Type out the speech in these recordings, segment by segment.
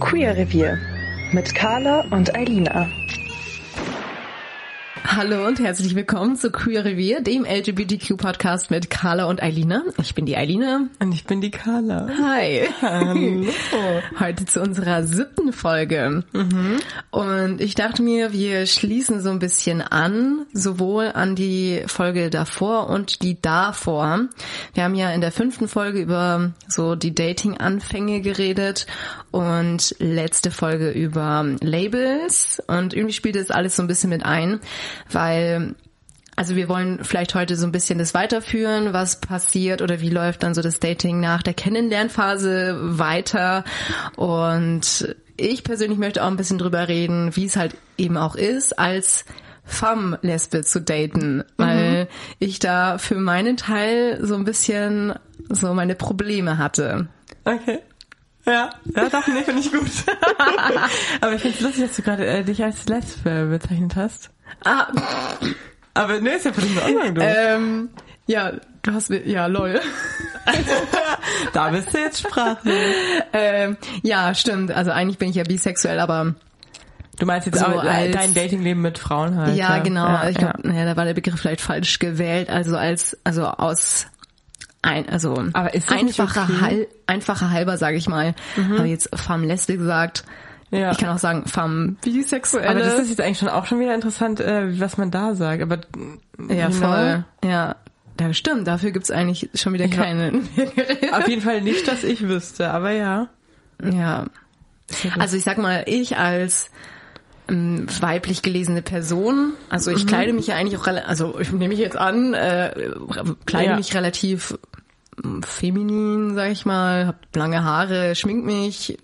Queer Revier mit Carla und Eilina. Hallo und herzlich willkommen zu Queer Revier, dem LGBTQ-Podcast mit Carla und Eilina. Ich bin die Eilina. Und ich bin die Carla. Hi. Hallo. Heute zu unserer siebten Folge. Und ich dachte mir, wir schließen so ein bisschen an, sowohl an die Folge davor und die davor. Wir haben ja in der fünften Folge über so die Dating-Anfänge geredet und letzte Folge über Labels. Und irgendwie spielt das alles so ein bisschen mit ein, weil also wir wollen vielleicht heute so ein bisschen das weiterführen, was passiert oder wie läuft dann so das Dating nach der Kennenlernphase weiter. Und ich persönlich möchte auch ein bisschen drüber reden, wie es halt eben auch ist, als Femme-Lesbe zu daten, weil ich da für meinen Teil so ein bisschen so meine Probleme hatte. Okay. Ja, ja, doch, nee, finde ich gut. Aber ich finde es lustig, dass du gerade äh, dich als Lesbe bezeichnet hast. Ah, Aber nee, ist ja völlig in Ordnung, du. ähm, ja, du hast mir, ja, lol. da bist du jetzt sprachlos. ähm, ja, stimmt. Also eigentlich bin ich ja bisexuell, aber Du meinst jetzt So auch äh, als- dein Datingleben mit Frauen halt. ja, genau. Ja, ich glaube, naja, da war der Begriff vielleicht falsch gewählt. Also als, also aus ein, also einfacher, okay? Mhm. Hal, einfacher halber, sage ich mal, habe ich jetzt femme lesbe gesagt. Ja. Ich kann auch sagen femme bisexuelle. Aber das ist jetzt eigentlich schon auch schon wieder interessant, äh, was man da sagt. Aber ja you know, voll. Ja, ja, stimmt. Dafür gibt's eigentlich schon wieder keinen. Auf jeden Fall nicht, dass ich wüsste, aber ja. Ja. Also ich sag mal, ich als ähm, weiblich gelesene Person, also Mhm. ich kleide mich ja eigentlich auch, also ich nehme mich jetzt an, äh, kleide Ja. mich relativ ähm, feminin, sag ich mal, hab lange Haare, schmink mich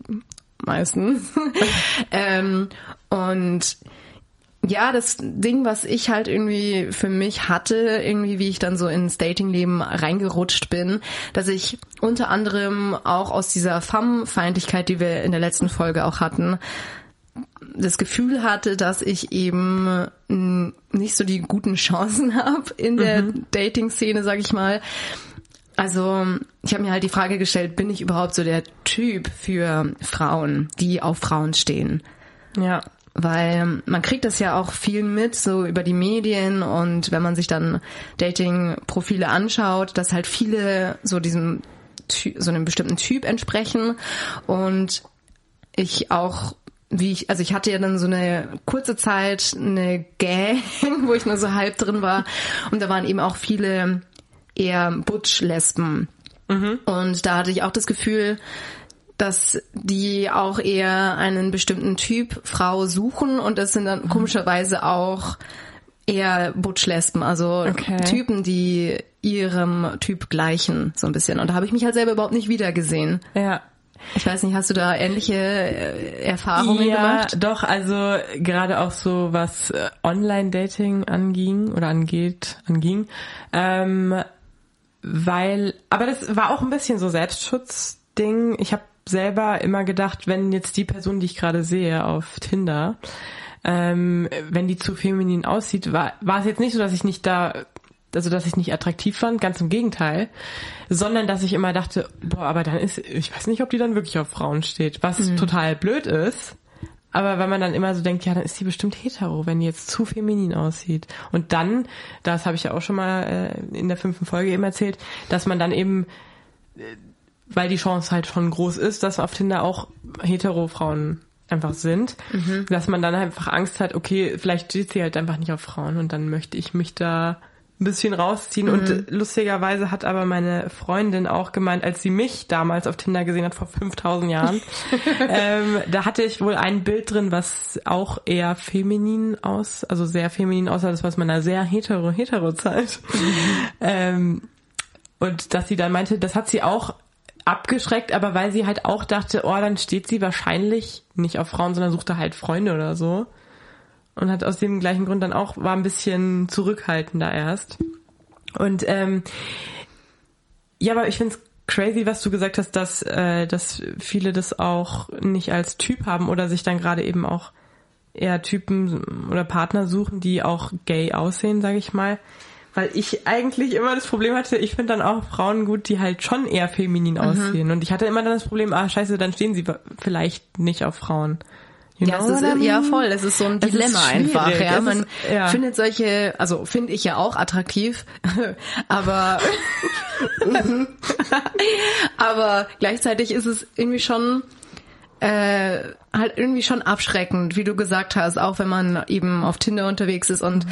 meistens. ähm, und ja, das Ding, was ich halt irgendwie für mich hatte, irgendwie wie ich dann so ins Datingleben reingerutscht bin, dass ich unter anderem auch aus dieser Femme-Feindlichkeit, die wir in der letzten Folge auch hatten, das Gefühl hatte, dass ich eben mh, nicht so die guten Chancen habe in der Dating-Szene, sag ich mal. Also ich habe mir halt die Frage gestellt, bin ich überhaupt so der Typ für Frauen, die auf Frauen stehen? Ja. Weil man kriegt das ja auch viel mit, so über die Medien und wenn man sich dann Dating-Profile anschaut, dass halt viele so diesem so einem bestimmten Typ entsprechen und ich auch wie ich, also ich hatte ja dann so eine kurze Zeit eine Gang, wo ich nur so halb drin war und da waren eben auch viele eher Butch-Lesben. Und da hatte ich auch das Gefühl, dass die auch eher einen bestimmten Typ Frau suchen und das sind dann komischerweise auch eher Butch-Lesben, also Okay. Typen, die ihrem Typ gleichen, so ein bisschen. Und da habe ich mich halt selber überhaupt nicht wiedergesehen. Ja. Ich weiß nicht, hast du da ähnliche äh, Erfahrungen ja, gemacht? doch, also gerade auch so was äh, Online-Dating anging oder angeht, anging, ähm, weil, aber das war auch ein bisschen so Selbstschutzding. Ich habe selber immer gedacht, wenn jetzt die Person, die ich gerade sehe auf Tinder, ähm, wenn die zu feminin aussieht, war, war es jetzt nicht so, dass ich nicht da, also dass ich nicht attraktiv fand, ganz im Gegenteil, sondern dass ich immer dachte, boah, aber dann ist, ich weiß nicht, ob die dann wirklich auf Frauen steht, was total blöd ist. Aber weil man dann immer so denkt, ja, dann ist die bestimmt hetero, wenn die jetzt zu feminin aussieht. Und dann, das habe ich ja auch schon mal äh, in der fünften Folge eben erzählt, dass man dann eben, äh, weil die Chance halt schon groß ist, dass auf Tinder auch hetero Frauen einfach sind, dass man dann einfach Angst hat, okay, vielleicht steht sie halt einfach nicht auf Frauen und dann möchte ich mich da ein bisschen rausziehen. Mhm. Und lustigerweise hat aber meine Freundin auch gemeint, als sie mich damals auf Tinder gesehen hat vor 5000 Jahren, ähm, da hatte ich wohl ein Bild drin, was auch eher feminin aus, also sehr feminin aussah. Das war aus meiner sehr hetero hetero Zeit. ähm, und dass sie dann meinte, das hat sie auch abgeschreckt, aber weil sie halt auch dachte, oh, dann steht sie wahrscheinlich nicht auf Frauen, sondern suchte halt Freunde oder so. Und hat aus dem gleichen Grund dann auch, war ein bisschen zurückhaltender erst. Und ähm, ja, aber ich find's crazy, was du gesagt hast, dass, äh, dass viele das auch nicht als Typ haben oder sich dann gerade eben auch eher Typen oder Partner suchen, die auch gay aussehen, sage ich mal. Weil ich eigentlich immer das Problem hatte, ich finde dann auch Frauen gut, die halt schon eher feminin aussehen. Und ich hatte immer dann das Problem, ah scheiße, dann stehen sie vielleicht nicht auf Frauen. You Ja, ist, ja, voll. Es ist so ein Dilemma einfach. Ja, man ist- ja. findet solche, also finde ich ja auch attraktiv, aber aber gleichzeitig ist es irgendwie schon äh, halt irgendwie schon abschreckend, wie du gesagt hast, auch wenn man eben auf Tinder unterwegs ist und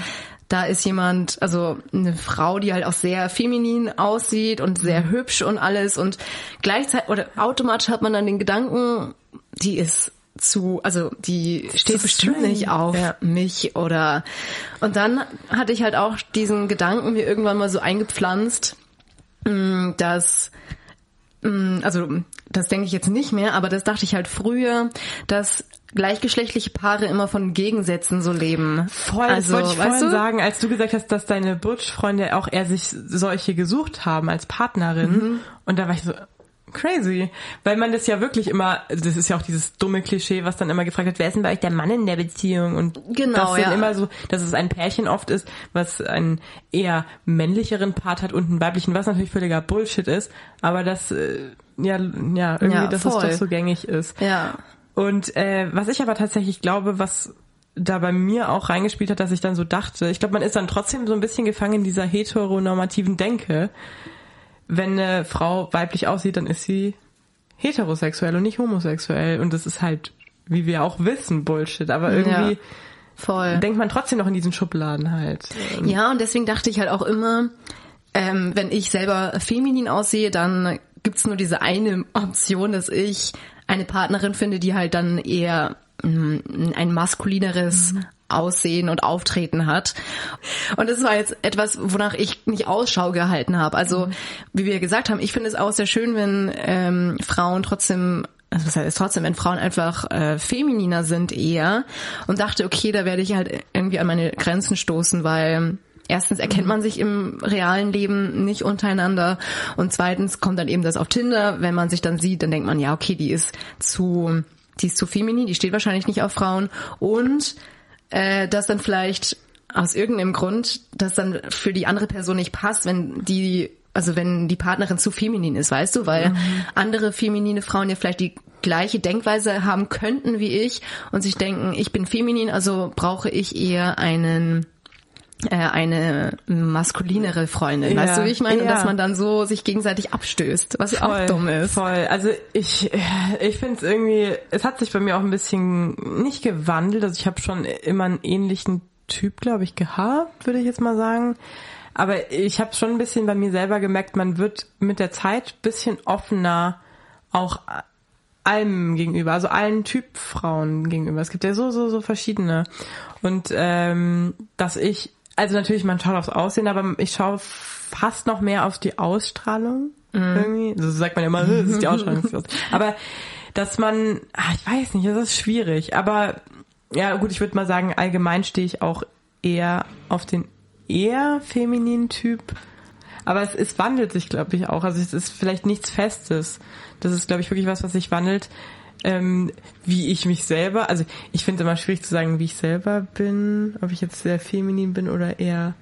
da ist jemand, also eine Frau, die halt auch sehr feminin aussieht und sehr Mhm. hübsch und alles und gleichzeitig oder automatisch hat man dann den Gedanken, die ist zu, also die steht bestimmt nicht auf Ja. mich oder und dann hatte ich halt auch diesen Gedanken mir irgendwann mal so eingepflanzt, mh, dass mh, also das denke ich jetzt nicht mehr, aber das dachte ich halt früher, dass gleichgeschlechtliche Paare immer von Gegensätzen so leben. Voll, das also, wollte ich vorhin du? sagen, als du gesagt hast, dass deine Butch-Freunde auch eher sich solche gesucht haben als Partnerin. Mhm. Und da war ich so, crazy. Weil man das ja wirklich immer, also das ist ja auch dieses dumme Klischee, was dann immer gefragt wird, wer ist denn bei euch der Mann in der Beziehung? Und Genau, das dann ja. immer so, dass es ein Pärchen oft ist, was einen eher männlicheren Part hat und einen weiblichen, was natürlich völliger Bullshit ist, aber das, äh, ja, ja, irgendwie, Ja, dass es doch so gängig ist. Ja. Und äh, was ich aber tatsächlich glaube, was da bei mir auch reingespielt hat, dass ich dann so dachte, ich glaube, man ist dann trotzdem so ein bisschen gefangen in dieser heteronormativen Denke. Wenn eine Frau weiblich aussieht, dann ist sie heterosexuell und nicht homosexuell. Und das ist halt, wie wir auch wissen, Bullshit. Aber irgendwie Ja. Voll. denkt man trotzdem noch in diesen Schubladen halt. Ja, und deswegen dachte ich halt auch immer, ähm, wenn ich selber feminin aussehe, dann gibt's nur diese eine Option, dass ich eine Partnerin finde, die halt dann eher mm, ein maskulineres Aussehen und Auftreten hat. Und das war jetzt etwas, wonach ich nicht Ausschau gehalten habe. Also, wie wir gesagt haben, ich finde es auch sehr schön, wenn ähm, Frauen trotzdem also was heißt trotzdem, wenn Frauen einfach äh, femininer sind eher und dachte, okay, da werde ich halt irgendwie an meine Grenzen stoßen, weil erstens erkennt man sich im realen Leben nicht untereinander und zweitens kommt dann eben das auf Tinder, wenn man sich dann sieht, dann denkt man, ja, okay, die ist zu, die ist zu feminin, die steht wahrscheinlich nicht auf Frauen und äh, dass dann vielleicht aus irgendeinem Grund, das dann für die andere Person nicht passt, wenn die, also wenn die Partnerin zu feminin ist, weißt du, weil andere feminine Frauen ja vielleicht die gleiche Denkweise haben könnten wie ich und sich denken, ich bin feminin, also brauche ich eher einen eine maskulinere Freundin, Ja, weißt du, wie ich meine? Ja. dass man dann so sich gegenseitig abstößt, was auch Voll, dumm ist. Voll. Also ich, ich finde es irgendwie, es hat sich bei mir auch ein bisschen nicht gewandelt. Also ich habe schon immer einen ähnlichen Typ, glaube ich, gehabt, würde ich jetzt mal sagen. Aber ich habe schon ein bisschen bei mir selber gemerkt, man wird mit der Zeit ein bisschen offener auch allem gegenüber, also allen Typ Frauen gegenüber. Es gibt ja so, so, so verschiedene. Und ähm, dass ich, also natürlich, man schaut aufs Aussehen, aber ich schaue fast noch mehr auf die Ausstrahlung irgendwie. So sagt man ja immer, das ist die Ausstrahlung. aber dass man, ah, ich weiß nicht, das ist schwierig. Aber ja, gut, ich würde mal sagen, allgemein stehe ich auch eher auf den eher femininen Typ. Aber es, es wandelt sich, glaube ich, auch. Also es ist vielleicht nichts Festes. Das ist, glaube ich, wirklich was, was sich wandelt. Ähm, wie ich mich selber, also ich finde es immer schwierig zu sagen, wie ich selber bin, ob ich jetzt sehr feminin bin oder eher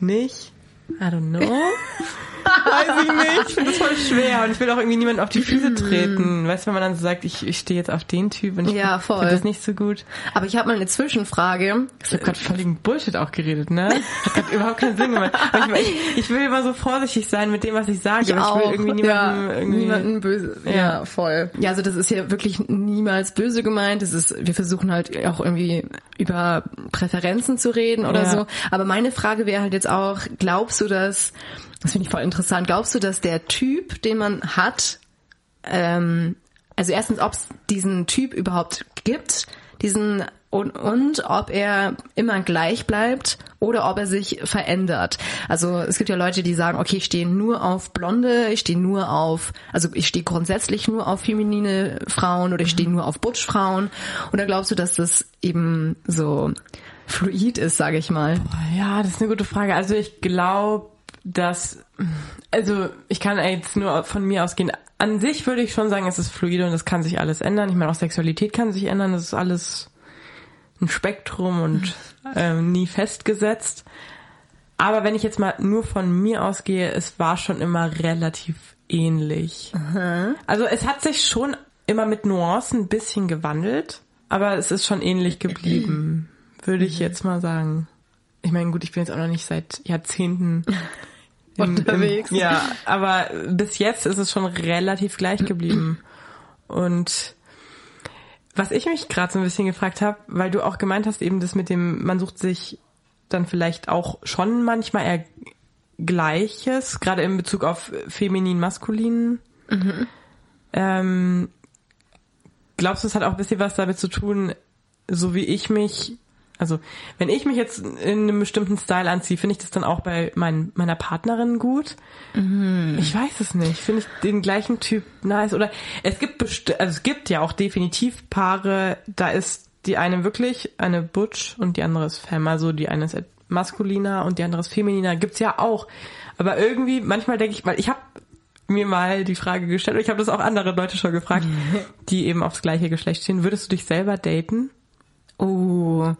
nicht. I don't know. Weiß ich nicht. Ich finde das voll schwer und ich will auch irgendwie niemanden auf die Füße treten. Weißt du, wenn man dann so sagt, ich, ich stehe jetzt auf den Typ und ich Ja, finde das nicht so gut. Aber ich habe mal eine Zwischenfrage. Ich habe gerade völligen Bullshit auch geredet, ne? Hat überhaupt keinen Sinn gemacht. Ich, ich, ich will immer so vorsichtig sein mit dem, was ich sage. aber ich will irgendwie niemanden, ja, irgendwie, niemanden böse. Ja. Ja. voll. Ja, also das ist hier wirklich niemals böse gemeint. Das ist, wir versuchen halt auch irgendwie über Präferenzen zu reden oder Ja. so. Aber meine Frage wäre halt jetzt auch, glaubst du, dass, das finde ich voll interessant, glaubst du, dass der Typ, den man hat, ähm, also erstens, ob es diesen Typ überhaupt gibt, diesen und, und ob er immer gleich bleibt oder ob er sich verändert. Also es gibt ja Leute, die sagen, okay, ich stehe nur auf Blonde, ich stehe nur auf, also ich stehe grundsätzlich nur auf feminine Frauen oder ich stehe nur auf Butch-Frauen. Oder glaubst du, dass das eben so fluid ist, sage ich mal? Ja, das ist eine gute Frage. Also ich glaube, dass, also ich kann jetzt nur von mir ausgehen. An sich würde ich schon sagen, es ist fluide und es kann sich alles ändern. Ich meine, auch Sexualität kann sich ändern. Das ist alles ein Spektrum und ähm, nie festgesetzt. Aber wenn ich jetzt mal nur von mir ausgehe, es war schon immer relativ ähnlich. Also es hat sich schon immer mit Nuancen ein bisschen gewandelt, aber es ist schon ähnlich geblieben, würde ich jetzt mal sagen. Ich meine, gut, ich bin jetzt auch noch nicht seit Jahrzehnten im- Unterwegs. Im, ja, aber bis jetzt ist es schon relativ gleich geblieben. Und was ich mich gerade so ein bisschen gefragt habe, weil du auch gemeint hast, eben das mit dem, man sucht sich dann vielleicht auch schon manchmal eher Gleiches, gerade in Bezug auf feminin, maskulin. Ähm, glaubst du, es hat auch ein bisschen was damit zu tun, so wie ich mich, also wenn ich mich jetzt in einem bestimmten Style anziehe, finde ich das dann auch bei mein, meiner Partnerin gut? Ich weiß es nicht. Finde ich den gleichen Typ nice? Oder es gibt besti also es gibt ja auch definitiv Paare, da ist die eine wirklich eine Butch und die andere ist Femme. Also die eine ist maskuliner und die andere ist femininer. Gibt's ja auch. Aber irgendwie, manchmal denke ich, weil ich habe mir mal die Frage gestellt, und ich habe das auch andere Leute schon gefragt, die eben aufs gleiche Geschlecht stehen. Würdest du dich selber daten? Oh.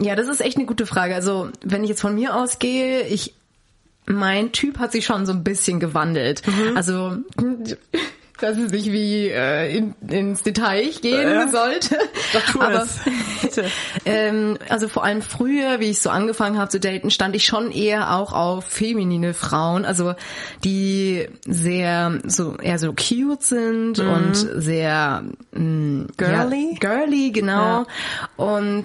Ja, das ist echt eine gute Frage. Also, wenn ich jetzt von mir ausgehe, ich, mein Typ hat sich schon so ein bisschen gewandelt. Also, weiß jetzt nicht, wie äh, in, ins Detail gehen Ja. sollte. Doch, Aber, es. Ähm, also vor allem früher, wie ich so angefangen habe zu daten, stand ich schon eher auch auf feminine Frauen, also die sehr so eher so cute sind und sehr mh, Girly? ja, girly genau. Und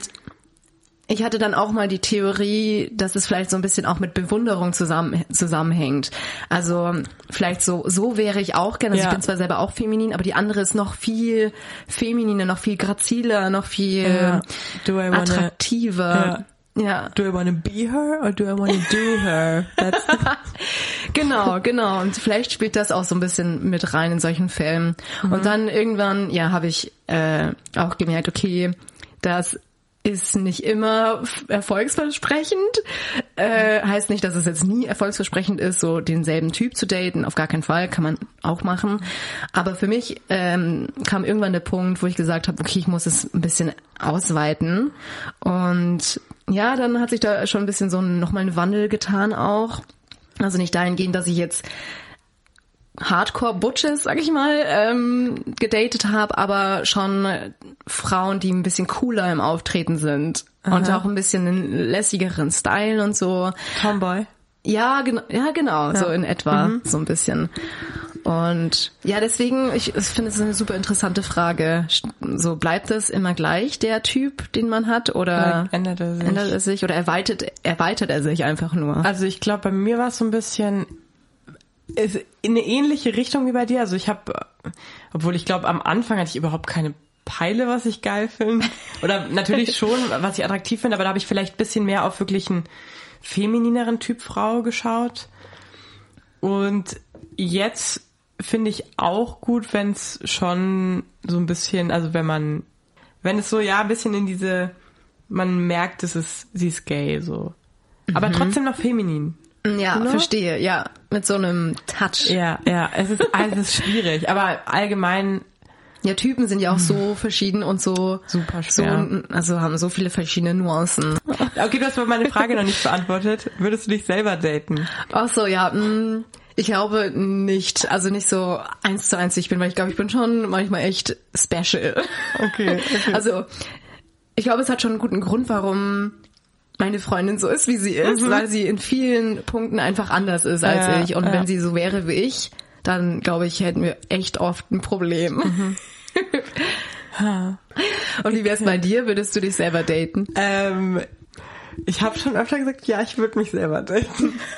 ich hatte dann auch mal die Theorie, dass es vielleicht so ein bisschen auch mit Bewunderung zusammen, zusammenhängt. Also vielleicht so, so wäre ich auch gerne. Also Ja. ich bin zwar selber auch feminin, aber die andere ist noch viel femininer, noch viel graziler, noch viel Ja. Do I wanna- attraktiver. Ja. Do I want to be her or do I want to do her? That's Genau, genau. Und vielleicht spielt das auch so ein bisschen mit rein in solchen Fällen. Und dann irgendwann, ja, habe ich äh, auch gemerkt, okay, das ist nicht immer erfolgsversprechend. Äh, heißt nicht, dass es jetzt nie erfolgsversprechend ist, so denselben Typ zu daten. Auf gar keinen Fall, kann man auch machen. Aber für mich ähm, kam irgendwann der Punkt, wo ich gesagt habe, okay, ich muss es ein bisschen ausweiten. Und ja, dann hat sich da schon ein bisschen so nochmal ein Wandel getan auch. Also nicht dahingehend, dass ich jetzt Hardcore-Butches, sag ich mal, ähm, gedatet habe, aber schon Frauen, die ein bisschen cooler im Auftreten sind und auch ein bisschen einen lässigeren Style und so. Tomboy. Ja, genau, ja, genau, so in etwa, so ein bisschen. Und ja, deswegen, ich, ich finde es eine super interessante Frage. So bleibt es immer gleich, der Typ, den man hat, oder Oder ändert er sich? ändert er sich oder erweitert, erweitert er sich einfach nur? Also ich glaube, bei mir war es so ein bisschen in eine ähnliche Richtung wie bei dir. Also ich habe, obwohl ich glaube, am Anfang hatte ich überhaupt keine Peile, was ich geil finde. Oder natürlich schon, was ich attraktiv finde, aber da habe ich vielleicht ein bisschen mehr auf wirklich einen feminineren Typ Frau geschaut. Und jetzt finde ich auch gut, wenn es schon so ein bisschen, also wenn man, wenn es so ja ein bisschen in diese, man merkt, es ist, sie ist gay so, aber trotzdem noch feminin. Ja, Ne? verstehe, ja. Mit so einem Touch. Ja, ja, es ist, es ist schwierig, aber allgemein Ja, Typen sind ja auch so verschieden und so Super so, schwer. also haben so viele verschiedene Nuancen. Okay, du hast aber meine Frage noch nicht beantwortet. Würdest du dich selber daten? Ach so, ja, mh, ich glaube nicht, also nicht so eins zu eins ich bin, weil ich glaube, ich bin schon manchmal echt special. Okay, okay. Also, ich glaube, es hat schon einen guten Grund, warum meine Freundin so ist, wie sie ist, weil sie in vielen Punkten einfach anders ist als Ja, ich. Und ja. wenn sie so wäre wie ich, dann glaube ich, hätten wir echt oft ein Problem. Und wie wär's bei dir? Würdest du dich selber daten? Ähm, ich habe schon öfter gesagt, ja, ich würde mich selber daten.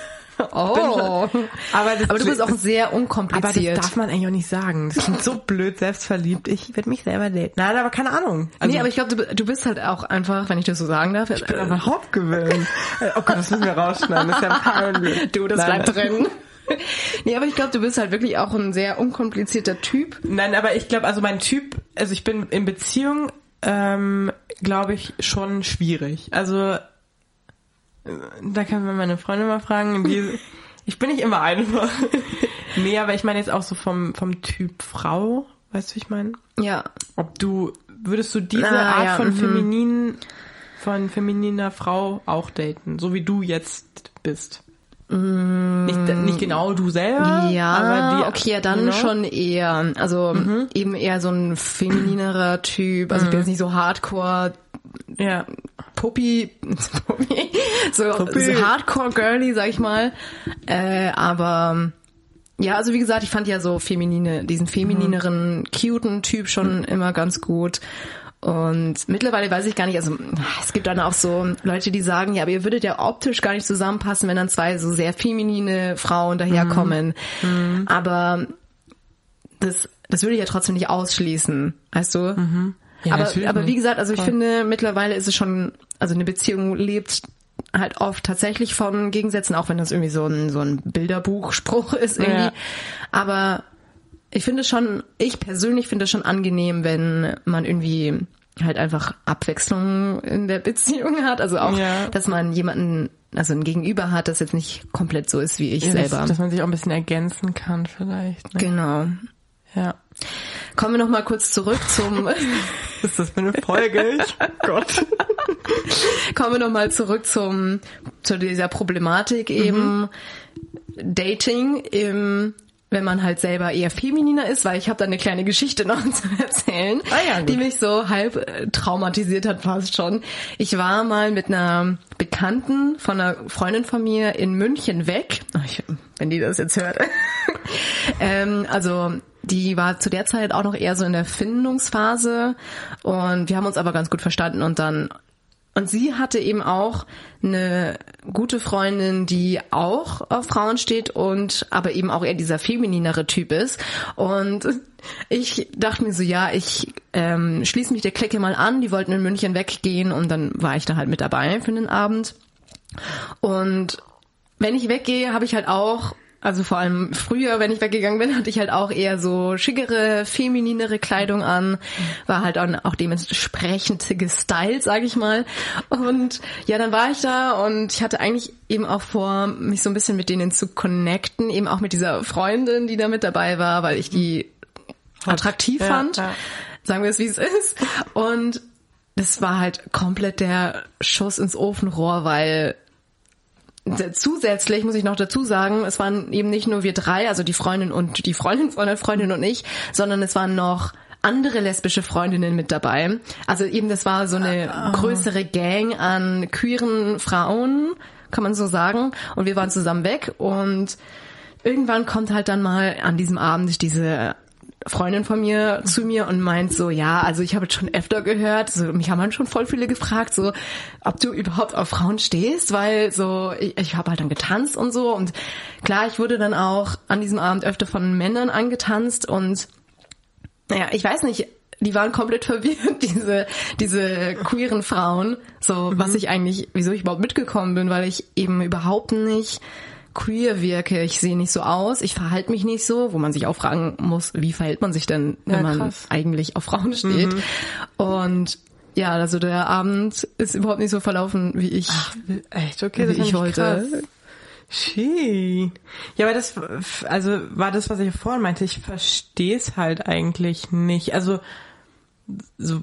Oh. Aber, das Aber du bist auch sehr aber das unkompliziert. darf man eigentlich auch nicht sagen. Das klingt so blöd, selbstverliebt. Ich würde mich selber daten. Nein, aber keine Ahnung. Also, nee, aber ich glaube, du, du bist halt auch einfach, wenn ich das so sagen darf. ich bin überhaupt gewöhnt. Oh Gott, das müssen wir rausschneiden. Das ist ja peinlich. Du, das Nein, bleibt drin. nee, aber ich glaube, du bist halt wirklich auch ein sehr unkomplizierter Typ. Nein, aber ich glaube, also mein Typ, also ich bin in Beziehung, ähm, glaube ich, schon schwierig. Also äh, da kann man meine Freundin mal fragen. Die, ich bin nicht immer einfach. nee, aber ich meine jetzt auch so vom, vom Typ Frau. Weißt du, wie ich meine? Ja. Ob du, würdest du diese Ah, Art ja, von mhm. feminin, von femininer Frau auch daten? So wie du jetzt bist? Nicht, nicht genau du selber, Ja, aber die, okay, ja, dann know? schon eher. Also eben eher so ein femininerer Typ. Also ich bin jetzt nicht so hardcore Ja. Puppy, Puppy so, Puppy. so hardcore girly, sag ich mal. Äh, aber ja, also wie gesagt, ich fand ja so feminine, diesen feminineren, cuten Typ schon immer ganz gut. Und mittlerweile weiß ich gar nicht, also es gibt dann auch so Leute, die sagen, ja, aber ihr würdet ja optisch gar nicht zusammenpassen, wenn dann zwei so sehr feminine Frauen daherkommen. Aber das, das würde ich ja trotzdem nicht ausschließen, weißt du? Ja, aber, aber wie gesagt, also ich Voll. finde, mittlerweile ist es schon, also eine Beziehung lebt halt oft tatsächlich von Gegensätzen, auch wenn das irgendwie so ein, so ein Bilderbuchspruch ist irgendwie. Ja. Aber ich finde schon, ich persönlich finde es schon angenehm, wenn man irgendwie halt einfach Abwechslung in der Beziehung hat. Also auch, Ja. dass man jemanden, also ein Gegenüber hat, das jetzt nicht komplett so ist wie ich Ja, selber. Dass, dass man sich auch ein bisschen ergänzen kann vielleicht. Ne? genau. Ja. Kommen wir noch mal kurz zurück zum ist das für eine Folge? Ich, Gott. kommen wir noch mal zurück zum zu dieser Problematik eben Dating im wenn man halt selber eher femininer ist, weil ich habe da eine kleine Geschichte noch zu erzählen, Ah ja, die mich so halb äh, traumatisiert hat fast schon. Ich war mal mit einer Bekannten von einer Freundin von mir in München weg. Ich, wenn die das jetzt hört. ähm, also die war zu der Zeit auch noch eher so in der Findungsphase und wir haben uns aber ganz gut verstanden und dann und sie hatte eben auch eine gute Freundin, die auch auf Frauen steht und aber eben auch eher dieser femininere Typ ist. Und ich dachte mir so, ja, ich ähm, schließe mich der Clique mal an. Die wollten in München weggehen und dann war ich da halt mit dabei für den Abend. Und wenn ich weggehe, habe ich halt auch, also vor allem früher, wenn ich weggegangen bin, hatte ich halt auch eher so schickere, femininere Kleidung an, war halt auch, dementsprechend gestylt, sage ich mal. Und ja, dann war ich da und ich hatte eigentlich eben auch vor, mich so ein bisschen mit denen zu connecten, eben auch mit dieser Freundin, die da mit dabei war, weil ich die attraktiv Ja, fand. ja. Sagen wir es, wie es ist. Und das war halt komplett der Schuss ins Ofenrohr, weil Zusätzlich muss ich noch dazu sagen, es waren eben nicht nur wir drei, also die Freundin und die Freundin von der Freundin und ich, sondern es waren noch andere lesbische Freundinnen mit dabei. Also eben das war so eine größere Gang an queeren Frauen, kann man so sagen. Und wir waren zusammen weg und irgendwann kommt halt dann mal an diesem Abend diese Freundin von mir zu mir und meint so, ja, also ich habe jetzt schon öfter gehört, so, mich haben halt schon voll viele gefragt, so, ob du überhaupt auf Frauen stehst, weil so, ich, ich habe halt dann getanzt und so. Und klar, ich wurde dann auch an diesem Abend öfter von Männern angetanzt und naja, ich weiß nicht, die waren komplett verwirrt, diese, diese queeren Frauen, so, was ich eigentlich, wieso ich überhaupt mitgekommen bin, weil ich eben überhaupt nicht queer wirke. Ich sehe nicht so aus, ich verhalte mich nicht so, wo man sich auch fragen muss, wie verhält man sich denn, wenn Ja, man eigentlich auf Frauen steht. Und ja, also der Abend ist überhaupt nicht so verlaufen, wie ich, Echt, okay, wie ich wollte. Krass. Ja, aber das, also war das, was ich vorhin meinte. Ich verstehe es halt eigentlich nicht. Also, so,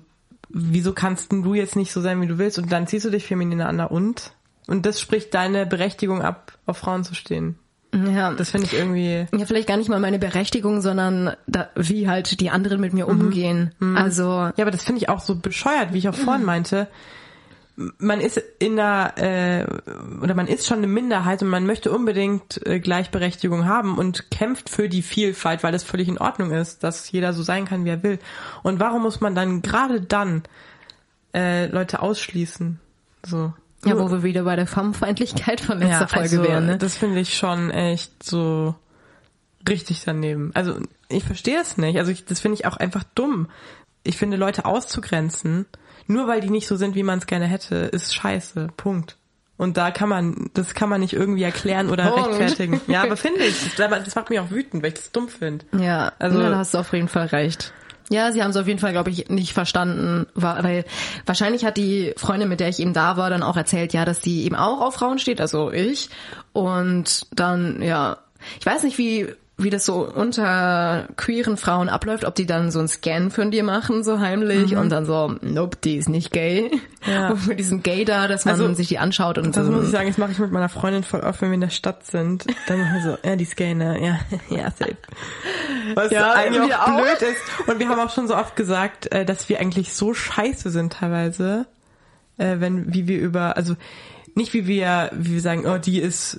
wieso kannst du jetzt nicht so sein, wie du willst? Und dann ziehst du dich feminin an, und? Und das spricht deine Berechtigung ab, auf Frauen zu stehen. Ja. Das finde ich irgendwie. Ja, vielleicht gar nicht mal meine Berechtigung, sondern da, wie halt die anderen mit mir umgehen. Also, Ja, aber das finde ich auch so bescheuert, wie ich auch vorhin meinte. Man ist in einer, äh, oder man ist schon eine Minderheit und man möchte unbedingt äh, Gleichberechtigung haben und kämpft für die Vielfalt, weil das völlig in Ordnung ist, dass jeder so sein kann, wie er will. Und warum muss man dann gerade dann äh, Leute ausschließen? So. Ja, wo wir wieder bei der Femme-Feindlichkeit von letzter Folge also, wären, ne? Das finde ich schon echt so richtig daneben. Also ich verstehe es nicht. Also ich, das finde ich auch einfach dumm. Ich finde Leute auszugrenzen, nur weil die nicht so sind, wie man es gerne hätte, ist scheiße. Punkt. Und da kann man, das kann man nicht irgendwie erklären oder Punkt. rechtfertigen. Ja, aber finde ich. Das, das macht mich auch wütend, weil ich das dumm finde. Ja, Also- ja, da hast du auf jeden Fall recht. Ja, sie haben es auf jeden Fall, glaube ich, nicht verstanden, weil wahrscheinlich hat die Freundin, mit der ich eben da war, dann auch erzählt, ja, dass sie eben auch auf Frauen steht, also ich. Und dann, ja, ich weiß nicht, wie wie das so unter queeren Frauen abläuft, ob die dann so einen Scan von dir machen, so heimlich, und dann so, nope, die ist nicht gay. Mhm. Ja. Und mit diesem Gay da, dass man Also, sich die anschaut und Das so. muss ich sagen, das mache ich mit meiner Freundin voll oft, wenn wir in der Stadt sind. Dann machen wir so, ja, die ist gay, ne? Ja, ja, safe. Was Ja, eigentlich auch auch. blöd ist. Und wir haben auch schon so oft gesagt, äh, dass wir eigentlich so scheiße sind teilweise, äh, wenn, wie wir über, also nicht wie wir, wie wir sagen, oh, die ist,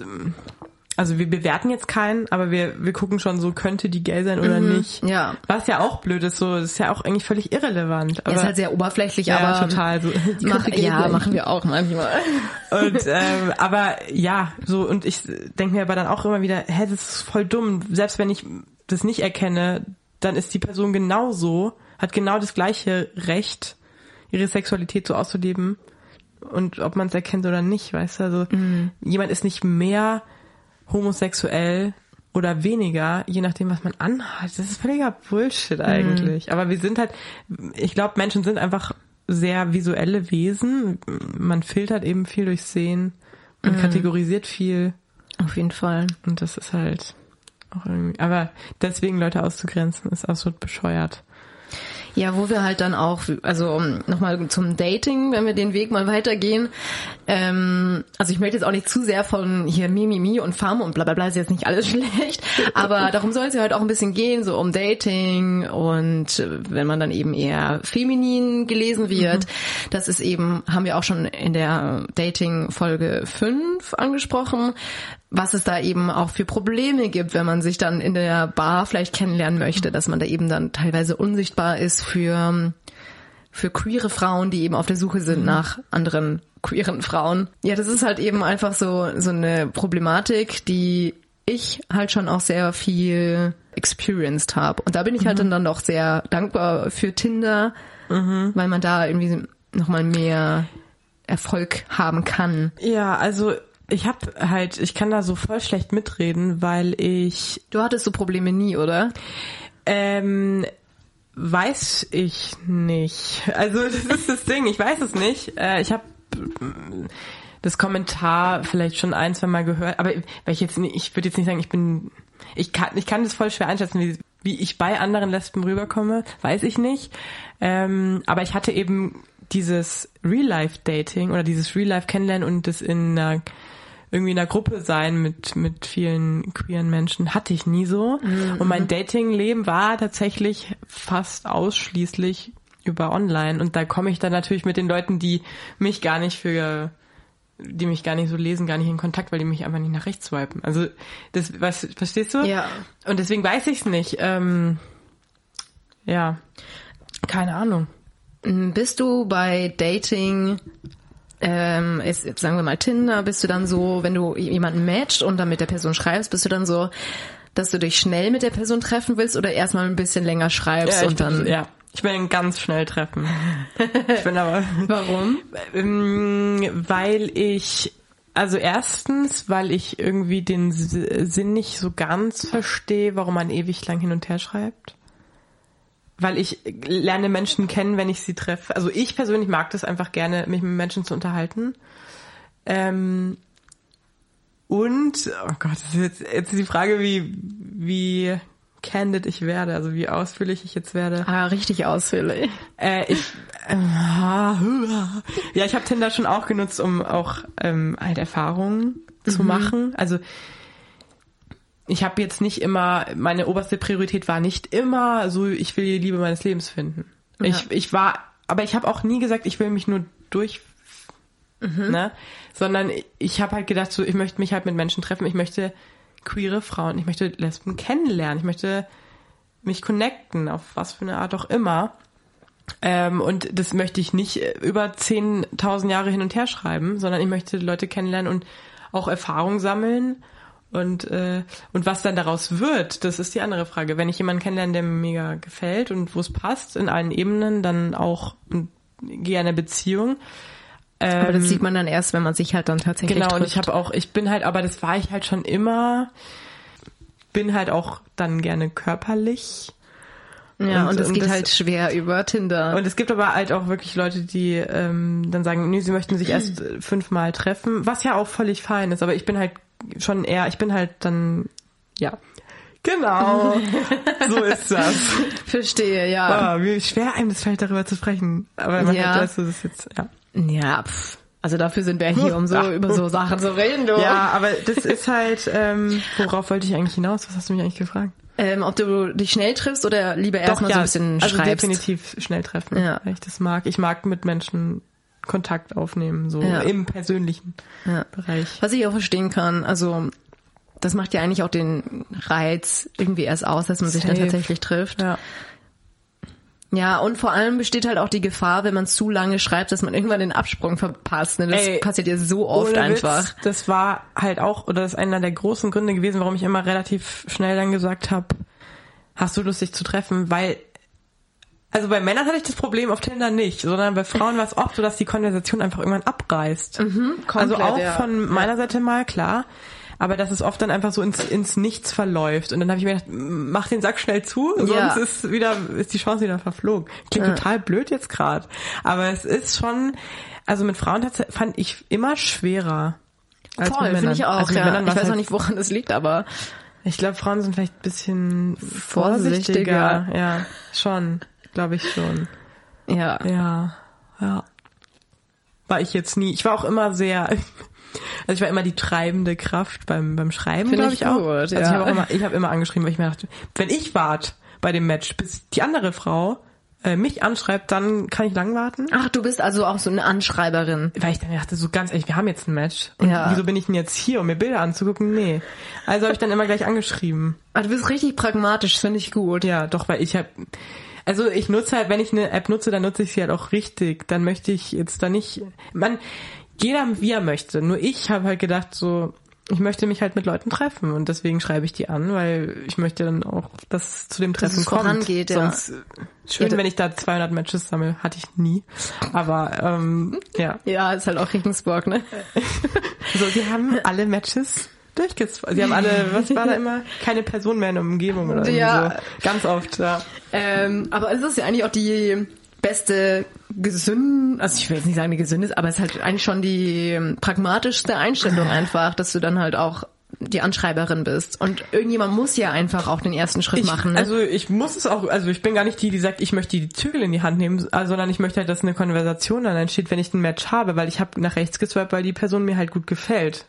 also wir bewerten jetzt keinen, aber wir, wir gucken schon so, könnte die gay sein oder nicht. ja. Was ja auch blöd ist, so, ist ja auch eigentlich völlig irrelevant. Aber, ist halt sehr oberflächlich, ja, aber total so. Mach, ja, sein. machen wir auch manchmal. Und ähm, aber ja, so und ich denke mir aber dann auch immer wieder, hä, das ist voll dumm. Selbst wenn ich das nicht erkenne, dann ist die Person genauso, hat genau das gleiche Recht, ihre Sexualität so auszuleben. Und ob man es erkennt oder nicht, weißt du, also jemand ist nicht mehr homosexuell oder weniger, je nachdem, was man anhat. Das ist völliger Bullshit eigentlich. Aber wir sind halt, ich glaube, Menschen sind einfach sehr visuelle Wesen. Man filtert eben viel durch Sehen. Man kategorisiert viel. Auf jeden Fall. Und das ist halt auch irgendwie, aber deswegen Leute auszugrenzen, ist absolut bescheuert. Ja, wo wir halt dann auch, also nochmal zum Dating, wenn wir den Weg mal weitergehen. Ähm, also ich möchte jetzt auch nicht zu sehr von hier Mimimi und Farm und bla bla bla, ist jetzt nicht alles schlecht. Aber darum soll es ja halt auch ein bisschen gehen, so um Dating und äh, wenn man dann eben eher feminin gelesen wird. Das ist eben, haben wir auch schon in der Dating-Folge 5 angesprochen, was es da eben auch für Probleme gibt, wenn man sich dann in der Bar vielleicht kennenlernen möchte, dass man da eben dann teilweise unsichtbar ist für, für queere Frauen, die eben auf der Suche sind nach anderen queeren Frauen. Ja, das ist halt eben einfach so, so eine Problematik, die ich halt schon auch sehr viel experienced habe. Und da bin ich halt dann, dann doch sehr dankbar für Tinder, weil man da irgendwie nochmal mehr Erfolg haben kann. Ja, also ich habe halt, ich kann da so voll schlecht mitreden, weil ich Du hattest so Probleme nie, oder? Ähm, weiß ich nicht. Also das ist das Ding, ich weiß es nicht. Äh, ich habe das Kommentar vielleicht schon ein, zwei Mal gehört, aber weil ich jetzt nicht, ich würde jetzt nicht sagen, ich bin, ich kann, ich kann das voll schwer einschätzen, wie, wie ich bei anderen Lesben rüberkomme, weiß ich nicht. Ähm, aber ich hatte eben dieses Real-Life-Dating oder dieses Real-Life-Kennenlernen und das in einer irgendwie in einer Gruppe sein mit mit vielen queeren Menschen hatte ich nie so und mein Dating-Leben war tatsächlich fast ausschließlich über online und da komme ich dann natürlich mit den Leuten, die mich gar nicht für die mich gar nicht so lesen, gar nicht in Kontakt, weil die mich einfach nicht nach rechts swipen. Also das was verstehst du? Ja. Und deswegen weiß ich es nicht. Ähm, ja, keine Ahnung. Bist du bei Dating, ähm, ist, sagen wir mal Tinder, bist du dann so, wenn du jemanden matcht und dann mit der Person schreibst, bist du dann so, dass du dich schnell mit der Person treffen willst oder erstmal ein bisschen länger schreibst Ja, und dann. bin, ja, ich will ihn ganz schnell treffen. Ich bin aber Warum? Ähm, weil ich, also erstens, weil ich irgendwie den Sinn nicht so ganz verstehe, warum man ewig lang hin und her schreibt. Weil ich lerne Menschen kennen, wenn ich sie treffe. Also ich persönlich mag das einfach gerne, mich mit Menschen zu unterhalten. Ähm, Und, oh Gott, das ist jetzt, jetzt ist die Frage, wie, wie candid ich werde, also wie ausführlich ich jetzt werde. Ah, richtig ausführlich. Äh, ich, ähm, ja, ich habe Tinder schon auch genutzt, um auch ähm, halt Erfahrungen zu machen. Also ich habe jetzt nicht immer, meine oberste Priorität war nicht immer so, ich will die Liebe meines Lebens finden. Ich, ich war, aber ich habe auch nie gesagt, ich will mich nur durch, ne? Sondern ich habe halt gedacht, so, ich möchte mich halt mit Menschen treffen, ich möchte queere Frauen, ich möchte Lesben kennenlernen, ich möchte mich connecten, auf was für eine Art auch immer. Ähm, und das möchte ich nicht über 10.000 Jahre hin und her schreiben, sondern ich möchte Leute kennenlernen und auch Erfahrung sammeln. Und, äh, und was dann daraus wird, das ist die andere Frage. Wenn ich jemanden kennenlerne, der mir mega gefällt und wo es passt, in allen Ebenen, dann auch eine Beziehung. Aber das Ähm, sieht man dann erst, wenn man sich halt dann tatsächlich Genau, und trifft. ich habe auch, ich bin halt, aber das war ich halt schon immer, bin halt auch dann gerne körperlich. ja, und, und- und geht das- halt schwer über Tinder. Und es gibt aber halt auch wirklich Leute, die ähm, dann sagen, nee, sie möchten sich erst fünfmal treffen, was ja auch völlig fein ist, aber ich bin halt schon eher, ich bin halt dann, ja. Genau, so ist das. Verstehe, ja. Ah, wie schwer einem das fällt, darüber zu sprechen. Aber man Ja. du, das ist jetzt, ja. Ja, pf. Also dafür sind wir hier, um so Ja. über so Sachen zu reden, du. Ja, aber das ist halt, ähm, worauf wollte ich eigentlich hinaus? Was hast du mich eigentlich gefragt? Ähm, ob du dich schnell triffst oder lieber erstmal so ein bisschen also schreibst. definitiv schnell treffen, Ja. weil ich das mag. Ich mag mit Menschen Kontakt aufnehmen, so Ja. im persönlichen Ja. Bereich. Was ich auch verstehen kann, also das macht ja eigentlich auch den Reiz irgendwie erst aus, dass man sich dann Safe. tatsächlich trifft. Ja. Ja, und vor allem besteht halt auch die Gefahr, wenn man zu lange schreibt, dass man irgendwann den Absprung verpasst. Ne? Das Ey, passiert ja so oft einfach. Witz, das war halt auch, oder das ist einer der großen Gründe gewesen, warum ich immer relativ schnell dann gesagt habe, hast du Lust, dich zu treffen? Weil, also bei Männern hatte ich das Problem auf Tinder nicht, sondern bei Frauen war es oft so, dass die Konversation einfach irgendwann abreißt. also Mhm, komplett, auch ja. von meiner Seite mal, klar. Aber dass es oft dann einfach so ins, ins Nichts verläuft. Und dann habe ich mir gedacht, mach den Sack schnell zu, Ja. sonst ist wieder, ist die Chance wieder verflogen. Klingt total blöd jetzt gerade. Aber es ist schon, also mit Frauen fand ich immer schwerer. Als Voll, finde ich auch. Also ja. Ich weiß auch halt- nicht, woran das liegt, aber Ich glaube, Frauen sind vielleicht ein bisschen Vorsichtiger. vorsichtiger. Ja, schon. Glaube ich schon. ja. Ja, ja. War ich jetzt nie. Ich war auch immer sehr, also ich war immer die treibende Kraft beim, beim Schreiben, glaube ich ich, auch. gut, also ja. ich habe auch immer, ich habe immer angeschrieben, weil ich mir dachte, wenn ich wart bei dem Match, bis die andere Frau äh, mich anschreibt, dann kann ich lang warten. Ach, du bist also auch so eine Anschreiberin. Weil ich dann dachte, so ganz ehrlich, wir haben jetzt ein Match. Und Ja. wieso bin ich denn jetzt hier, um mir Bilder anzugucken? Nee. Also habe ich dann immer gleich angeschrieben. Ah, du bist richtig pragmatisch, finde ich gut. Ja, doch, weil ich habe also ich nutze halt, wenn ich eine App nutze, dann nutze ich sie halt auch richtig. Dann möchte ich jetzt da nicht man jeder wie er möchte. Nur ich habe halt gedacht so ich möchte mich halt mit Leuten treffen und deswegen schreibe ich die an, weil ich möchte dann auch, dass es zu dem Dass Treffen es kommt. vorangeht, ja. Sonst äh, schön, Ja, wenn ich da 200 Matches sammle, hatte ich nie. Aber ähm, ja, Ja, ist halt auch Regensburg, ne? so sie haben alle Matches durchgezwungen. Sie haben alle, was war da immer? Keine Person mehr in der Umgebung oder Ja. so. Ganz oft, ja. Ähm, aber es ist ja eigentlich auch die beste gesünd, also ich will jetzt nicht sagen die gesündeste, aber es ist halt eigentlich schon die ähm, pragmatischste Einstellung einfach, dass du dann halt auch die Anschreiberin bist. Und irgendjemand muss ja einfach auch den ersten Schritt Ich, machen. Ne? Also ich muss es auch, also ich bin gar nicht die, die sagt, ich möchte die Zügel in die Hand nehmen, äh, sondern ich möchte halt, dass eine Konversation dann entsteht, wenn ich ein Match habe, weil ich habe nach rechts geswiped, weil die Person mir halt gut gefällt.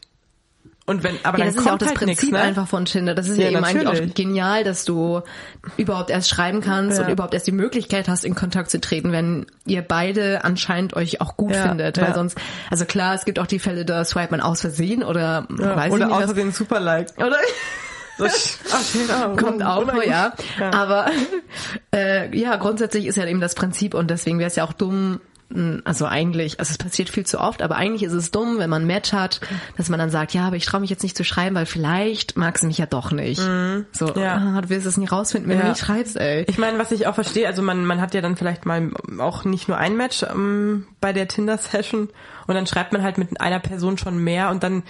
Und wenn, aber ja, das ist ja auch das halt Prinzip nichts, ne? einfach von Tinder. Das ist ja, Ja, eben eigentlich natürlich. auch genial, dass du überhaupt erst schreiben kannst Ja. und überhaupt erst die Möglichkeit hast, in Kontakt zu treten, wenn ihr beide anscheinend euch auch gut Ja, findet. ja. Weil sonst, also klar, es gibt auch die Fälle, da swipe man aus Versehen oder Ja, weiß oder ich nicht was. außerdem super like. Oder? Ja, Kommt auch vor, unangenehm. ja. Aber äh, ja, grundsätzlich ist ja eben das Prinzip und deswegen wäre es ja auch dumm, also eigentlich, also es passiert viel zu oft, aber eigentlich ist es dumm, wenn man ein Match hat, dass man dann sagt, ja, aber ich traue mich jetzt nicht zu schreiben, weil vielleicht mag sie mich ja doch nicht. So, Mhm. Ja. ah, du wirst es nie rausfinden, wenn Ja. du nicht schreibst, ey. Ich meine, was ich auch verstehe, also man, man hat ja dann vielleicht mal auch nicht nur ein Match ähm, bei der Tinder-Session und dann schreibt man halt mit einer Person schon mehr und dann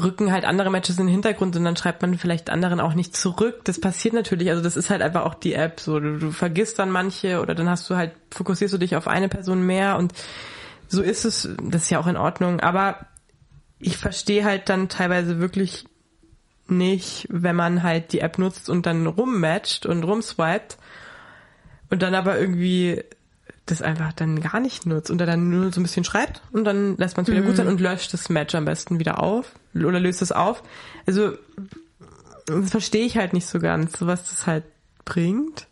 rücken halt andere Matches in den Hintergrund und dann schreibt man vielleicht anderen auch nicht zurück. Das passiert natürlich, also das ist halt einfach auch die App so. Du, du vergisst dann manche oder dann hast du halt, fokussierst du dich auf eine Person mehr und so ist es, das ist ja auch in Ordnung, aber ich verstehe halt dann teilweise wirklich nicht, wenn man halt die App nutzt und dann rummatcht und rumswiped und dann aber irgendwie das einfach dann gar nicht nutzt und dann nur so ein bisschen schreibt und dann lässt man es wieder gut sein und löscht das Match am besten wieder auf oder löst es auf. Also das verstehe ich halt nicht so ganz, was das halt bringt.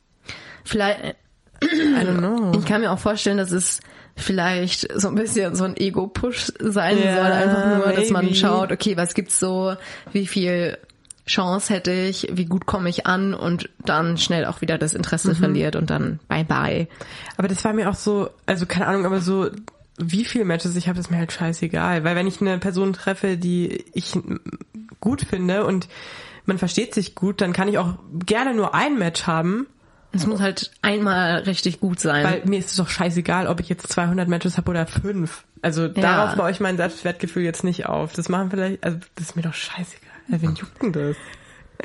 Vielleicht, I don't know. ich kann mir auch vorstellen, dass es vielleicht so ein bisschen so ein Ego-Push sein Ja, soll. Einfach nur, dass man maybe. schaut, okay, was gibt's so, wie viel Chance hätte ich, wie gut komme ich an und dann schnell auch wieder das Interesse verliert und dann bye bye. Aber das war mir auch so, also keine Ahnung, aber so, wie viele Matches ich habe, ist mir halt scheißegal. Weil wenn ich eine Person treffe, die ich gut finde und man versteht sich gut, dann kann ich auch gerne nur ein Match haben, Es muss halt einmal richtig gut sein. weil mir ist es doch scheißegal, ob ich jetzt 200 Matches habe oder fünf. Also darauf baue ich mein Selbstwertgefühl jetzt nicht auf. Das machen vielleicht, also das ist mir doch scheißegal. Ja, wen juckt denn das?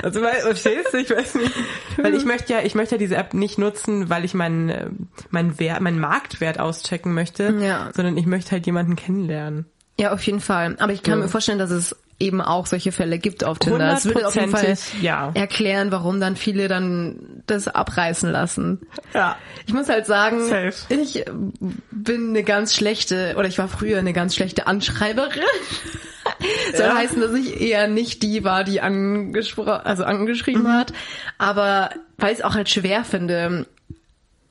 Also weil, verstehst du? Ich weiß nicht. Weil ich möchte ja, ich möchte ja diese App nicht nutzen, weil ich meinen, äh, meinen Wert, meinen Marktwert auschecken möchte, Ja. sondern ich möchte halt jemanden kennenlernen. ja, auf jeden Fall. Aber ich kann Ja. mir vorstellen, dass es eben auch solche Fälle gibt auf Tinder. Das würde auf jeden Fall ja. erklären, warum dann viele dann das abreißen lassen. Ja. Ich muss halt sagen, Safe. ich bin eine ganz schlechte, oder ich war früher eine ganz schlechte Anschreiberin. Soll Ja. heißen, dass ich eher nicht die war, die angespro also angeschrieben Mhm. hat. Aber weil ich es auch halt schwer finde,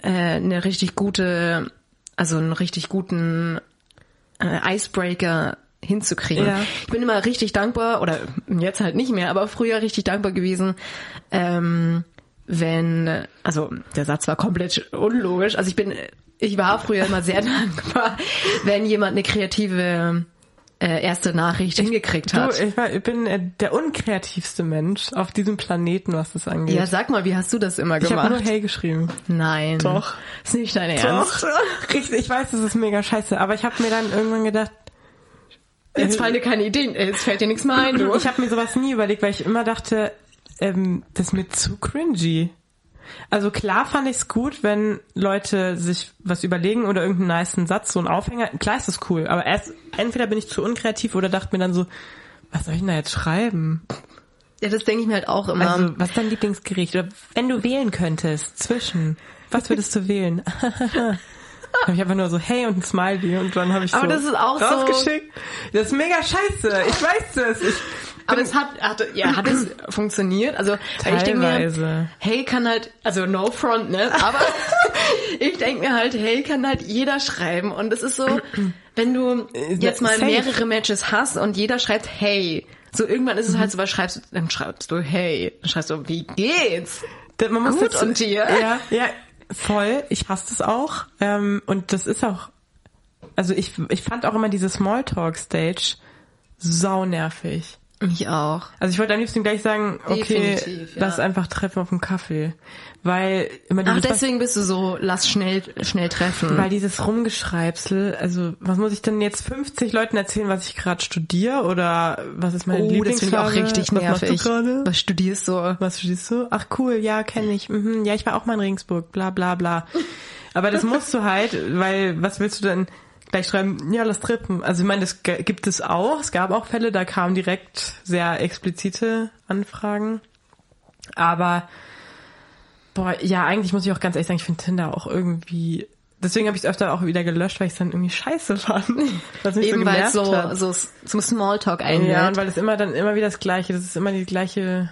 äh, eine richtig gute, also einen richtig guten äh, Icebreaker hinzukriegen. Ja. Ich bin immer richtig dankbar, oder jetzt halt nicht mehr, aber früher richtig dankbar gewesen, ähm, wenn, also der Satz war komplett unlogisch. Also ich bin, ich war früher immer sehr dankbar, wenn jemand eine kreative äh, erste Nachricht hingekriegt Du, hat. ich, war, ich bin äh, der unkreativste Mensch auf diesem Planeten, was das angeht. ja, sag mal, wie hast du das immer ich habe gemacht? nur Hey geschrieben. Nein. Doch. Ist nicht dein Ernst. Richtig, ich weiß, das ist mega scheiße, aber ich habe mir dann irgendwann gedacht, Jetzt fallen dir keine Ideen, äh, jetzt fällt dir nichts mehr ein, du. ich habe mir sowas nie überlegt, weil ich immer dachte, ähm, das ist mir zu cringy. Also klar fand ich es gut, wenn Leute sich was überlegen oder irgendeinen niceen Satz, so einen Aufhänger. Klar ist das cool, aber erst entweder bin ich zu unkreativ oder dachte mir dann so, was soll ich denn da jetzt schreiben? Ja, das denke ich mir halt auch immer. Also, was ist dein Lieblingsgericht? Oder wenn du wählen könntest zwischen, was würdest du wählen? habe ich einfach nur so, hey und ein Smiley und dann habe ich Aber so das ist auch so- rausgeschickt. Das ist mega scheiße. Ich weiß das. Ich Aber es hat, hat, ja, hat es funktioniert? Also, weil ich denke mir, Teilweise. hey kann halt, also no front, ne? Aber ich denke mir halt, hey kann halt jeder schreiben. Und es ist so, wenn du jetzt mal safe. mehrere Matches hast und jeder schreibt hey. So irgendwann ist es halt so, was schreibst du, dann schreibst du hey. Dann schreibst du, wie geht's? Man muss Gut dazu- und dir? Ja, ja, voll. Ich hasse das auch. Ähm, und das ist auch, also ich, ich fand auch immer diese Smalltalk-Stage sau nervig. Ich auch. Also ich wollte am liebsten gleich sagen, okay, Definitiv, ja. lass einfach treffen auf dem Kaffee. Weil immer Ach, dieses, deswegen bist du so, lass schnell, schnell treffen. weil dieses Rumgeschreibsel, also was muss ich denn jetzt 50 Leuten erzählen, was ich gerade studiere oder was ist meine oh, das finde ich Lieblingsfarbe? auch richtig was nervig. du gerade? Was studierst du? Was studierst du? Ach cool, ja, kenne ich. Mhm, ja, ich war auch mal in Regensburg, bla bla bla. Aber das musst du halt, weil was willst du denn gleich schreiben? Ja, lass trippen. Also ich meine, das gibt es auch. Es gab auch Fälle, da kamen direkt sehr explizite Anfragen. Aber boah, ja, eigentlich muss ich auch ganz ehrlich sagen, ich finde Tinder auch irgendwie. Deswegen habe ich es öfter auch wieder gelöscht, weil ich es dann irgendwie scheiße fand. Was mich Eben so weil es so, so zum Smalltalk einlädt. Ja, und weil es immer dann immer wieder das Gleiche, das ist immer die gleiche,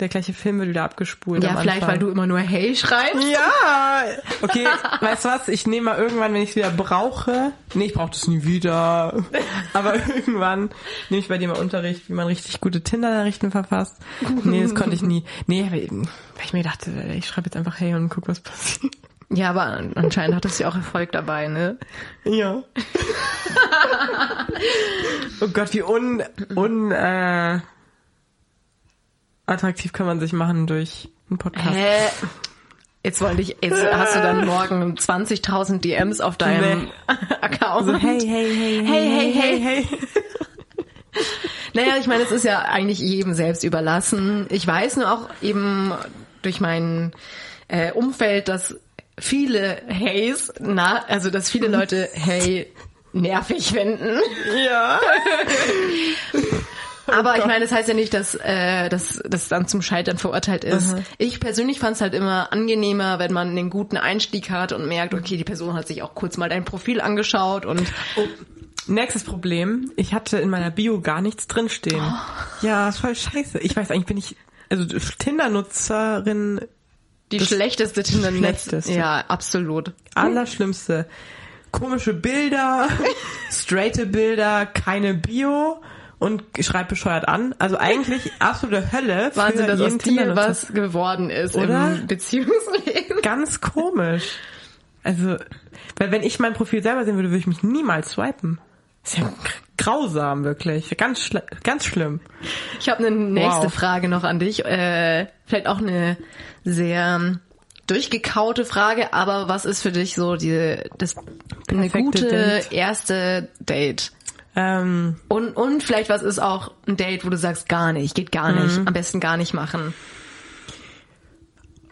der gleiche Film wird wieder abgespult. Ja, vielleicht, weil du immer nur Hey schreibst. Ja, okay, weißt du was? Ich nehme mal irgendwann, wenn ich es wieder brauche. Nee, ich brauche das nie wieder. Aber irgendwann nehme ich bei dir mal Unterricht, wie man richtig gute Tinder-Nachrichten verfasst. Nee, das konnte ich nie. Nee, weil ich mir dachte, ich schreibe jetzt einfach hey und guck, was passiert. Ja, aber anscheinend hattest du ja auch Erfolg dabei, ne? Ja. oh Gott, wie un, un äh, attraktiv kann man sich machen durch einen Podcast. Hä? Jetzt wollte ich, jetzt hast du dann morgen 20.000 DMs auf deinem Nee. Account. So, hey, hey, hey, Hey, hey, hey. hey. Naja, ich meine, es ist ja eigentlich jedem selbst überlassen. Ich weiß nur auch eben durch mein äh, Umfeld, dass viele Heys, na, also dass viele Leute Hey nervig finden. Ja. Aber ich meine, das heißt ja nicht, dass äh, dass das dann zum Scheitern verurteilt ist. Ich persönlich fand es halt immer angenehmer, wenn man einen guten Einstieg hat und merkt, okay, die Person hat sich auch kurz mal dein Profil angeschaut und Nächstes Problem. Ich hatte in meiner Bio gar nichts drinstehen. Ja, ist voll scheiße. Ich weiß eigentlich, bin ich, also Tinder-Nutzerin die schlechteste Tinder-Netz. Schlechteste. Ja, absolut. Allerschlimmste. Komische Bilder, straighte Bilder, keine Bio und schreibt bescheuert an. Also eigentlich absolute Hölle. für Wahnsinn, dass aus Tinder-Nutzer. was geworden ist Oder? im Beziehungsleben. Ganz komisch. Also, weil wenn ich mein Profil selber sehen würde, würde ich mich niemals swipen. Ist ja grausam, wirklich. Ganz, schli ganz schlimm. Ich habe eine nächste Wow. Frage noch an dich. Äh, vielleicht auch eine sehr durchgekaute Frage, aber was ist für dich so die das eine Perfekte gute Date. erste Date? Ähm, Und und vielleicht was ist auch ein Date, wo du sagst gar nicht, geht gar Mhm. nicht, am besten gar nicht machen.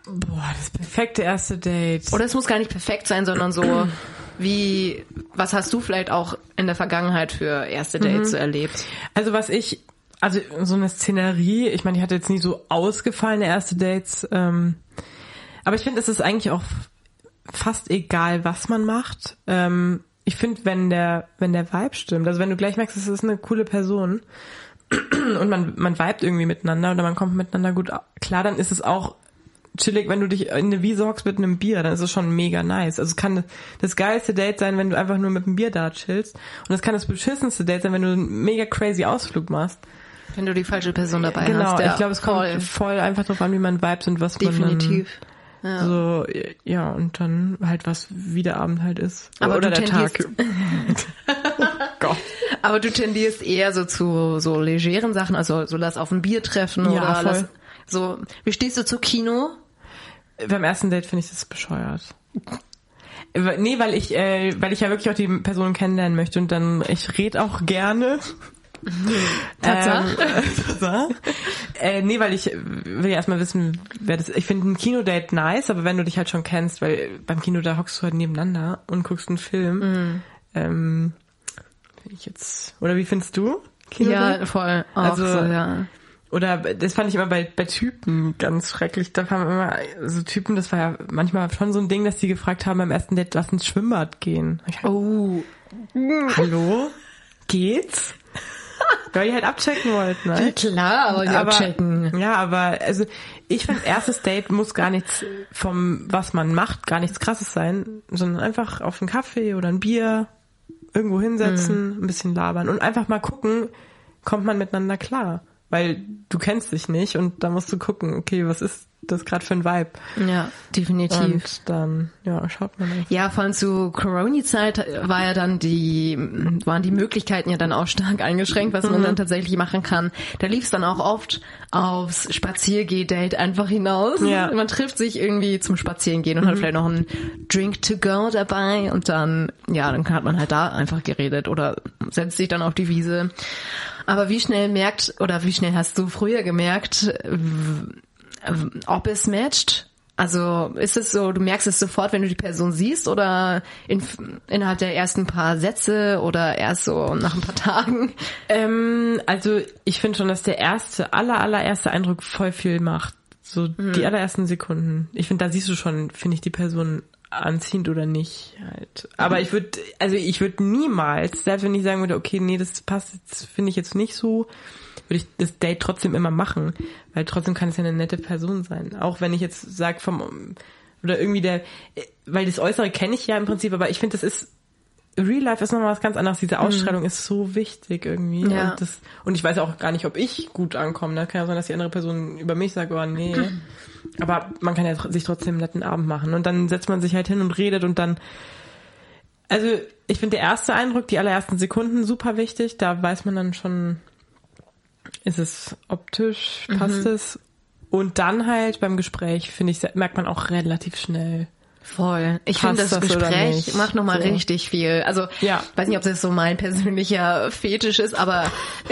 boah, das perfekte erste Date. Oder es muss gar nicht perfekt sein, sondern so wie was hast du vielleicht auch in der Vergangenheit für erste Dates so erlebt? Also was ich, also so eine Szenerie, ich meine, ich hatte jetzt nie so ausgefallene erste Dates, ähm, aber ich finde, es ist eigentlich auch fast egal, was man macht. Ähm, ich finde, wenn der, wenn der Vibe stimmt, also wenn du gleich merkst, es ist eine coole Person und man, man vibet irgendwie miteinander oder man kommt miteinander gut klar, dann ist es auch chillig, wenn du dich in eine Wiese hockst mit einem Bier, dann ist es schon mega nice. Also es kann das geilste Date sein, wenn du einfach nur mit einem Bier da chillst. Und es kann das beschissenste Date sein, wenn du einen mega crazy Ausflug machst. Wenn du die falsche Person dabei genau, hast. Ja, ich glaube, es kommt voll einfach drauf an, wie man vibes und was definitiv. man dann so, ja, und dann halt was, wie der Abend halt ist. Aber Oder der Tag. Gott. Aber du tendierst eher so zu so legeren Sachen, also so lass auf ein Bier treffen Ja, oder voll. lass so. Wie stehst du zu Kino? Beim ersten Date finde ich das bescheuert. Nee, weil ich, äh, weil ich ja wirklich auch die Person kennenlernen möchte und dann, ich rede auch gerne. Tatsache. Ähm, Tatsache. äh, nee, weil ich will ja erstmal wissen, wer das Ich finde ein Kinodate nice, aber wenn du dich halt schon kennst, weil beim Kino da hockst du halt nebeneinander und guckst einen Film. Mhm. Ähm, ich jetzt. Oder wie findest du? Kinodate? Ja, voll. Auch Also- so, ja. Oder das fand ich immer bei, bei Typen ganz schrecklich. Da kamen immer so Typen, das war ja manchmal schon so ein Ding, dass die gefragt haben beim ersten Date, lass ins Schwimmbad gehen. Ich, Oh, Hallo? Geht's? Weil die halt abchecken wollten, ne? klar, aber die aber, abchecken. Ja, aber also ich finde, erstes Date muss gar nichts vom, was man macht, gar nichts krasses sein, sondern einfach auf einen Kaffee oder ein Bier irgendwo hinsetzen, ein bisschen labern und einfach mal gucken, kommt man miteinander klar. Weil du kennst dich nicht und da musst du gucken, okay, was ist das gerade für ein Vibe? Ja, definitiv. Und dann, ja, schaut man einfach. Ja, vor allem zu Corona-Zeit war ja dann die, waren die Möglichkeiten ja dann auch stark eingeschränkt, was man dann tatsächlich machen kann. Da lief es dann auch oft aufs Spaziergeh-Date einfach hinaus. Ja. Man trifft sich irgendwie zum Spazierengehen und hat vielleicht noch einen Drink to go dabei und dann, ja, dann hat man halt da einfach geredet oder setzt sich dann auf die Wiese. Aber wie schnell merkt, oder wie schnell hast du früher gemerkt, ob es matcht? Also ist es so, du merkst es sofort, wenn du die Person siehst oder in, innerhalb der ersten paar Sätze oder erst so nach ein paar Tagen? Ähm, also ich finde schon, dass der erste, aller, allererste Eindruck voll viel macht. So die allerersten Sekunden. Ich finde, da siehst du schon, finde ich die Person anziehend oder nicht halt. Aber ich würde, also ich würde niemals, selbst wenn ich sagen würde, okay, nee, das passt jetzt, finde ich jetzt nicht so, würde ich das Date trotzdem immer machen, weil trotzdem kann es ja eine nette Person sein. Auch wenn ich jetzt sage vom oder irgendwie der, weil das Äußere kenne ich ja im Prinzip, aber ich finde, das ist Real Life ist nochmal was ganz anderes. Diese Ausstrahlung ist so wichtig irgendwie. Mhm. Ja. Und, das, und ich weiß auch gar nicht, ob ich gut ankomme. Da kann ja sein, dass die andere Person über mich sagt, oh nee. Aber man kann ja sich trotzdem einen netten Abend machen. Und dann setzt man sich halt hin und redet und dann. Also ich finde der erste Eindruck, die allerersten Sekunden super wichtig. Da weiß man dann schon, ist es optisch, passt es. Und dann halt beim Gespräch, finde ich, merkt man auch relativ schnell. Voll. Ich finde, das, das Gespräch macht nochmal So. richtig viel. Also, Ja. weiß nicht, ob das so mein persönlicher Fetisch ist, aber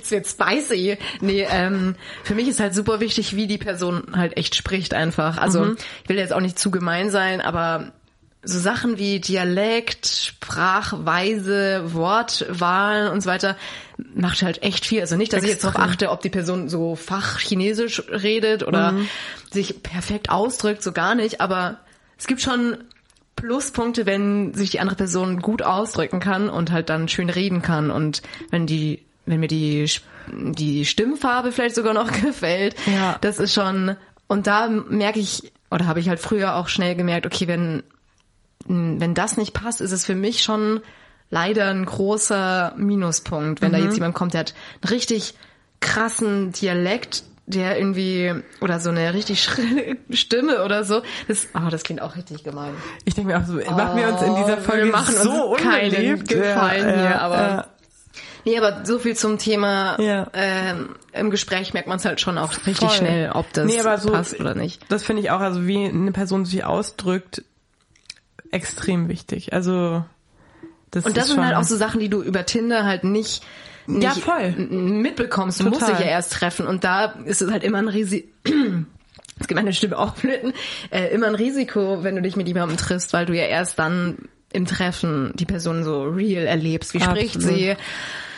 es wird spicy. Nee, ähm, für mich ist halt super wichtig, wie die Person halt echt spricht einfach. Also, Mhm. ich will jetzt auch nicht zu gemein sein, aber so Sachen wie Dialekt, Sprachweise, Wortwahl und so weiter macht halt echt viel. Also nicht, dass ich jetzt darauf Extrem. achte, ob die Person so Fachchinesisch redet oder sich perfekt ausdrückt, so gar nicht. Aber es gibt schon Pluspunkte, wenn sich die andere Person gut ausdrücken kann und halt dann schön reden kann und wenn die, wenn mir die die Stimmfarbe vielleicht sogar noch gefällt, Ja. das ist schon und da merke ich oder habe ich halt früher auch schnell gemerkt, okay, wenn wenn das nicht passt, ist es für mich schon leider ein großer Minuspunkt, wenn da Mhm. jetzt jemand kommt, der hat einen richtig krassen Dialekt, der irgendwie oder so eine richtig schrille Stimme oder so. Das, oh, das klingt auch richtig gemein. Ich denke mir auch so, machen wir uns in dieser wir Folge machen so uns keinen. Gefallen hier, aber- ja. Nee, aber so viel zum Thema. Ja. Ähm, Im Gespräch merkt man es halt schon auch richtig Voll. schnell, ob das Nee, so- passt oder nicht. Das finde ich auch, also wie eine Person sich ausdrückt, extrem wichtig. Also das Und das sind halt auch so Sachen, die du über Tinder halt nicht, nicht Ja, voll. mitbekommst. Du musst Total. dich ja erst treffen und da ist es halt immer ein Risiko. Es gibt meine Stimme auch flöten. Äh, immer ein Risiko, wenn du dich mit jemandem triffst, weil du ja erst dann im Treffen die Person so real erlebst. Wie spricht Absolut. sie?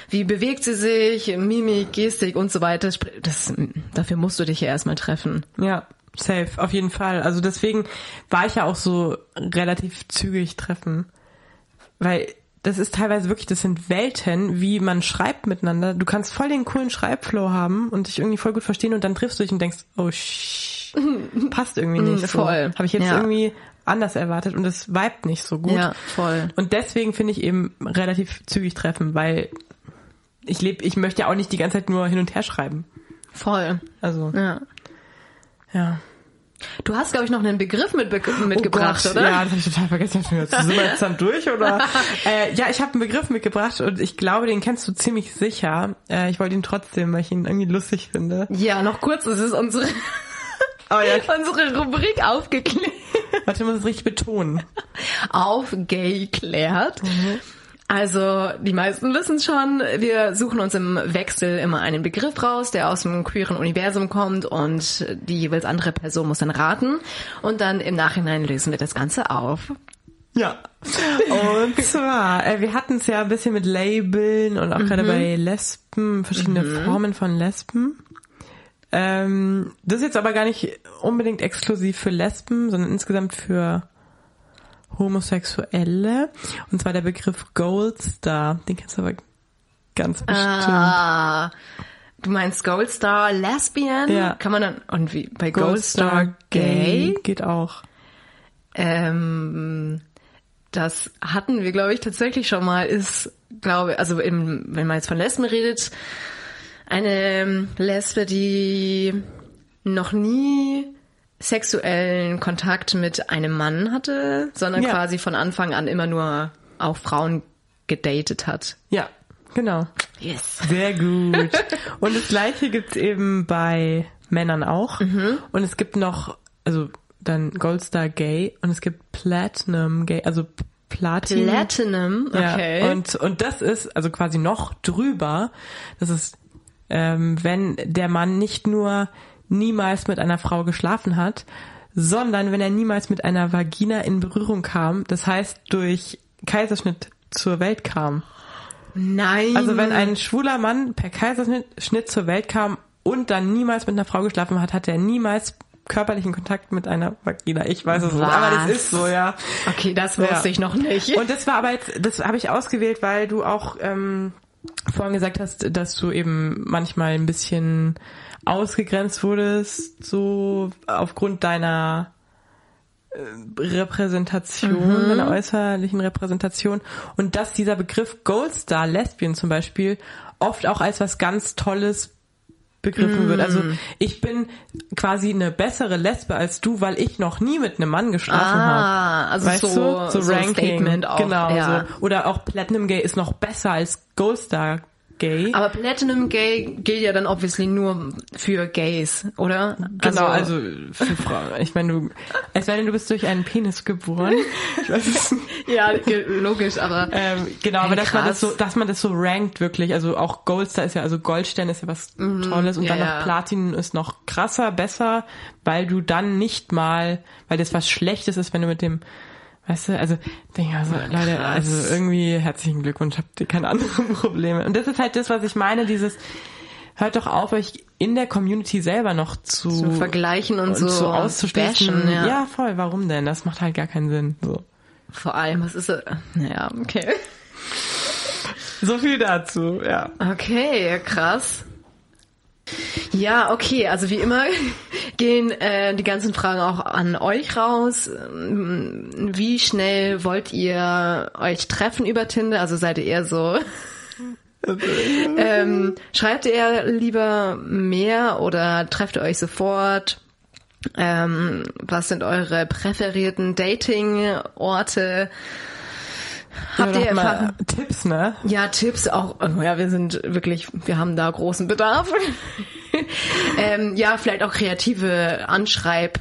Wie bewegt sie sich? Mimik, Gestik und so weiter. Das, dafür musst du dich ja erstmal treffen. Ja, safe, auf jeden Fall. Also deswegen war ich ja auch so relativ zügig treffen. Weil das ist teilweise wirklich, das sind Welten, wie man schreibt miteinander. Du kannst voll den coolen Schreibflow haben und dich irgendwie voll gut verstehen und dann triffst du dich und denkst, oh sh, passt irgendwie nicht so. voll. Habe ich jetzt Ja. irgendwie anders erwartet und es vibet nicht so gut. Ja, voll. Und deswegen finde ich eben relativ zügig treffen, weil ich lebe, ich möchte ja auch nicht die ganze Zeit nur hin und her schreiben. Voll. Also, Ja. ja. Du hast, glaube ich, noch einen Begriff mitbe mitgebracht, oh Gott, oder? Ja, das habe ich total vergessen. Sind wir jetzt dann durch oder? äh, ja, ich habe einen Begriff mitgebracht und ich glaube, den kennst du ziemlich sicher. Äh, ich wollte ihn trotzdem, weil ich ihn irgendwie lustig finde. Ja, noch kurz, es ist unsere, Oh ja, unsere Rubrik aufgeklärt. warte, ich muss es richtig betonen. Aufgeklärt. Also, die meisten wissen schon, wir suchen uns im Wechsel immer einen Begriff raus, der aus dem queeren Universum kommt und die jeweils andere Person muss dann raten und dann im Nachhinein lösen wir das Ganze auf. Ja. Und zwar, äh, wir hatten es ja ein bisschen mit Labeln und auch gerade bei Lesben, verschiedene Formen von Lesben. Ähm, das ist jetzt aber gar nicht unbedingt exklusiv für Lesben, sondern insgesamt für Homosexuelle. Und zwar der Begriff Goldstar. Den kennst du aber ganz bestimmt. Ah, du meinst Goldstar Lesbian? Ja. Kann man dann, und wie, bei Goldstar Gay? geht auch. Ähm, das hatten wir, glaube ich, tatsächlich schon mal. Ist, glaube also im, wenn man jetzt von Lesben redet, eine Lesbe, die noch nie sexuellen Kontakt mit einem Mann hatte, sondern Ja. quasi von Anfang an immer nur auch Frauen gedatet hat. Ja, genau. Yes. Sehr gut. Und das gleiche gibt's eben bei Männern auch. Mhm. Und es gibt noch, also dann Goldstar Gay und es gibt Platinum Gay, also Platin. Platinum, okay. Ja, und, und das ist also quasi noch drüber. Das ist, ähm, wenn der Mann nicht nur niemals mit einer Frau geschlafen hat, sondern wenn er niemals mit einer Vagina in Berührung kam, das heißt durch Kaiserschnitt zur Welt kam. Nein. Also wenn ein schwuler Mann per Kaiserschnitt Schnitt zur Welt kam und dann niemals mit einer Frau geschlafen hat, hat er niemals körperlichen Kontakt mit einer Vagina. Ich weiß es nicht, aber das ist so, ja. Okay, das wusste Ja. ich noch nicht. Und das war aber jetzt, das habe ich ausgewählt, weil du auch ähm, vorhin gesagt hast, dass du eben manchmal ein bisschen ausgegrenzt wurdest, so aufgrund deiner äh, Repräsentation, deiner äußerlichen Repräsentation und dass dieser Begriff Goldstar Lesbian zum Beispiel oft auch als was ganz Tolles begriffen wird. Also ich bin quasi eine bessere Lesbe als du, weil ich noch nie mit einem Mann geschlafen habe. Ah, also Weißt so, du? so, ein Statement auch. Genau. ja. So. Oder auch Platinum Gay ist noch besser als Goldstar Gay. Aber Platinum Gay gilt ja dann obviously nur für Gays, oder? genau, also, für Frauen. Ich meine, du, es sei denn, du bist durch einen Penis geboren. Ja, logisch, aber Ähm, genau, aber dass man das so, dass man das so rankt wirklich. Also auch Goldstar ist ja, also Goldstern ist ja was Tolles und ja, dann noch ja. Platin ist noch krasser, besser, weil du dann nicht mal, weil das was Schlechtes ist, wenn du mit dem Weißt du, also denke also, Leute, also irgendwie herzlichen Glückwunsch, habt ihr keine anderen Probleme. Und das ist halt das, was ich meine, dieses hört doch auf, euch in der Community selber noch zu, Zu vergleichen und so so bashen, ja. ja, voll, warum denn? Das macht halt gar keinen Sinn. So. Vor allem, was ist so, naja, okay. So viel dazu, ja. Okay, krass. Ja, okay, also wie immer gehen äh, die ganzen Fragen auch an euch raus. Wie schnell wollt ihr euch treffen über Tinder? Also seid ihr eher so... ähm, schreibt ihr lieber mehr oder trefft ihr euch sofort? Ähm, was sind eure präferierten Dating-Orte? Habt ihr mal Erfahrung? Tipps, ne? Ja, Tipps auch. Oh ja, wir sind wirklich, wir haben da großen Bedarf. ähm, ja, vielleicht auch kreative Anschreib.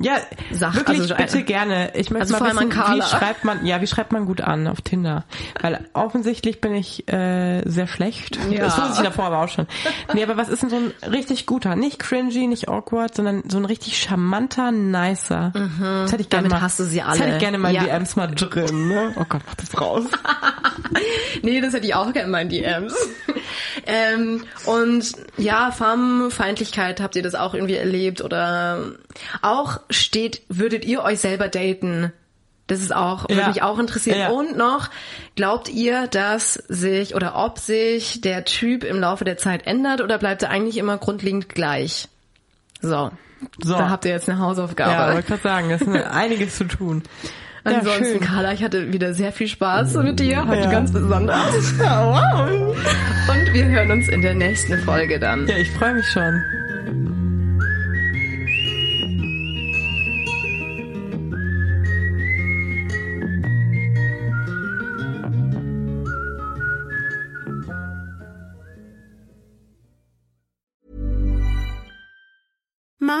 Ja, Sach- wirklich also bitte gerne. Ich möchte Also mal wissen, wie schreibt man, ja, wie schreibt man gut an auf Tinder? Weil offensichtlich bin ich äh, sehr schlecht. Ja. Das wusste ich davor aber auch schon. Nee, aber was ist denn so ein richtig guter? Nicht cringy, nicht awkward, sondern so ein richtig charmanter, nicer. Das hätte ich gerne Mhm. Damit mal. hast du sie Das alle. hätte ich gerne in meinen Ja. DMs mal drin. Ne? Oh Gott, mach das raus. Nee, das hätte ich auch gerne in meinen DMs. Ähm, und ja, Farmfeindlichkeit, habt ihr das auch irgendwie erlebt? Oder auch steht, würdet ihr euch selber daten? Das ist auch, würde Ja. mich auch interessieren. Ja. Und noch, glaubt ihr, dass sich oder ob sich der Typ im Laufe der Zeit ändert oder bleibt er eigentlich immer grundlegend gleich? So. So. Da habt ihr jetzt eine Hausaufgabe. Ja, wollte gerade sagen, das ist einiges zu tun. Ja, Ansonsten, schön. Carla, ich hatte wieder sehr viel Spaß mit dir, heute Ja. ganz besonders. wow. Und wir hören uns in der nächsten Folge dann. Ja, ich freue mich schon.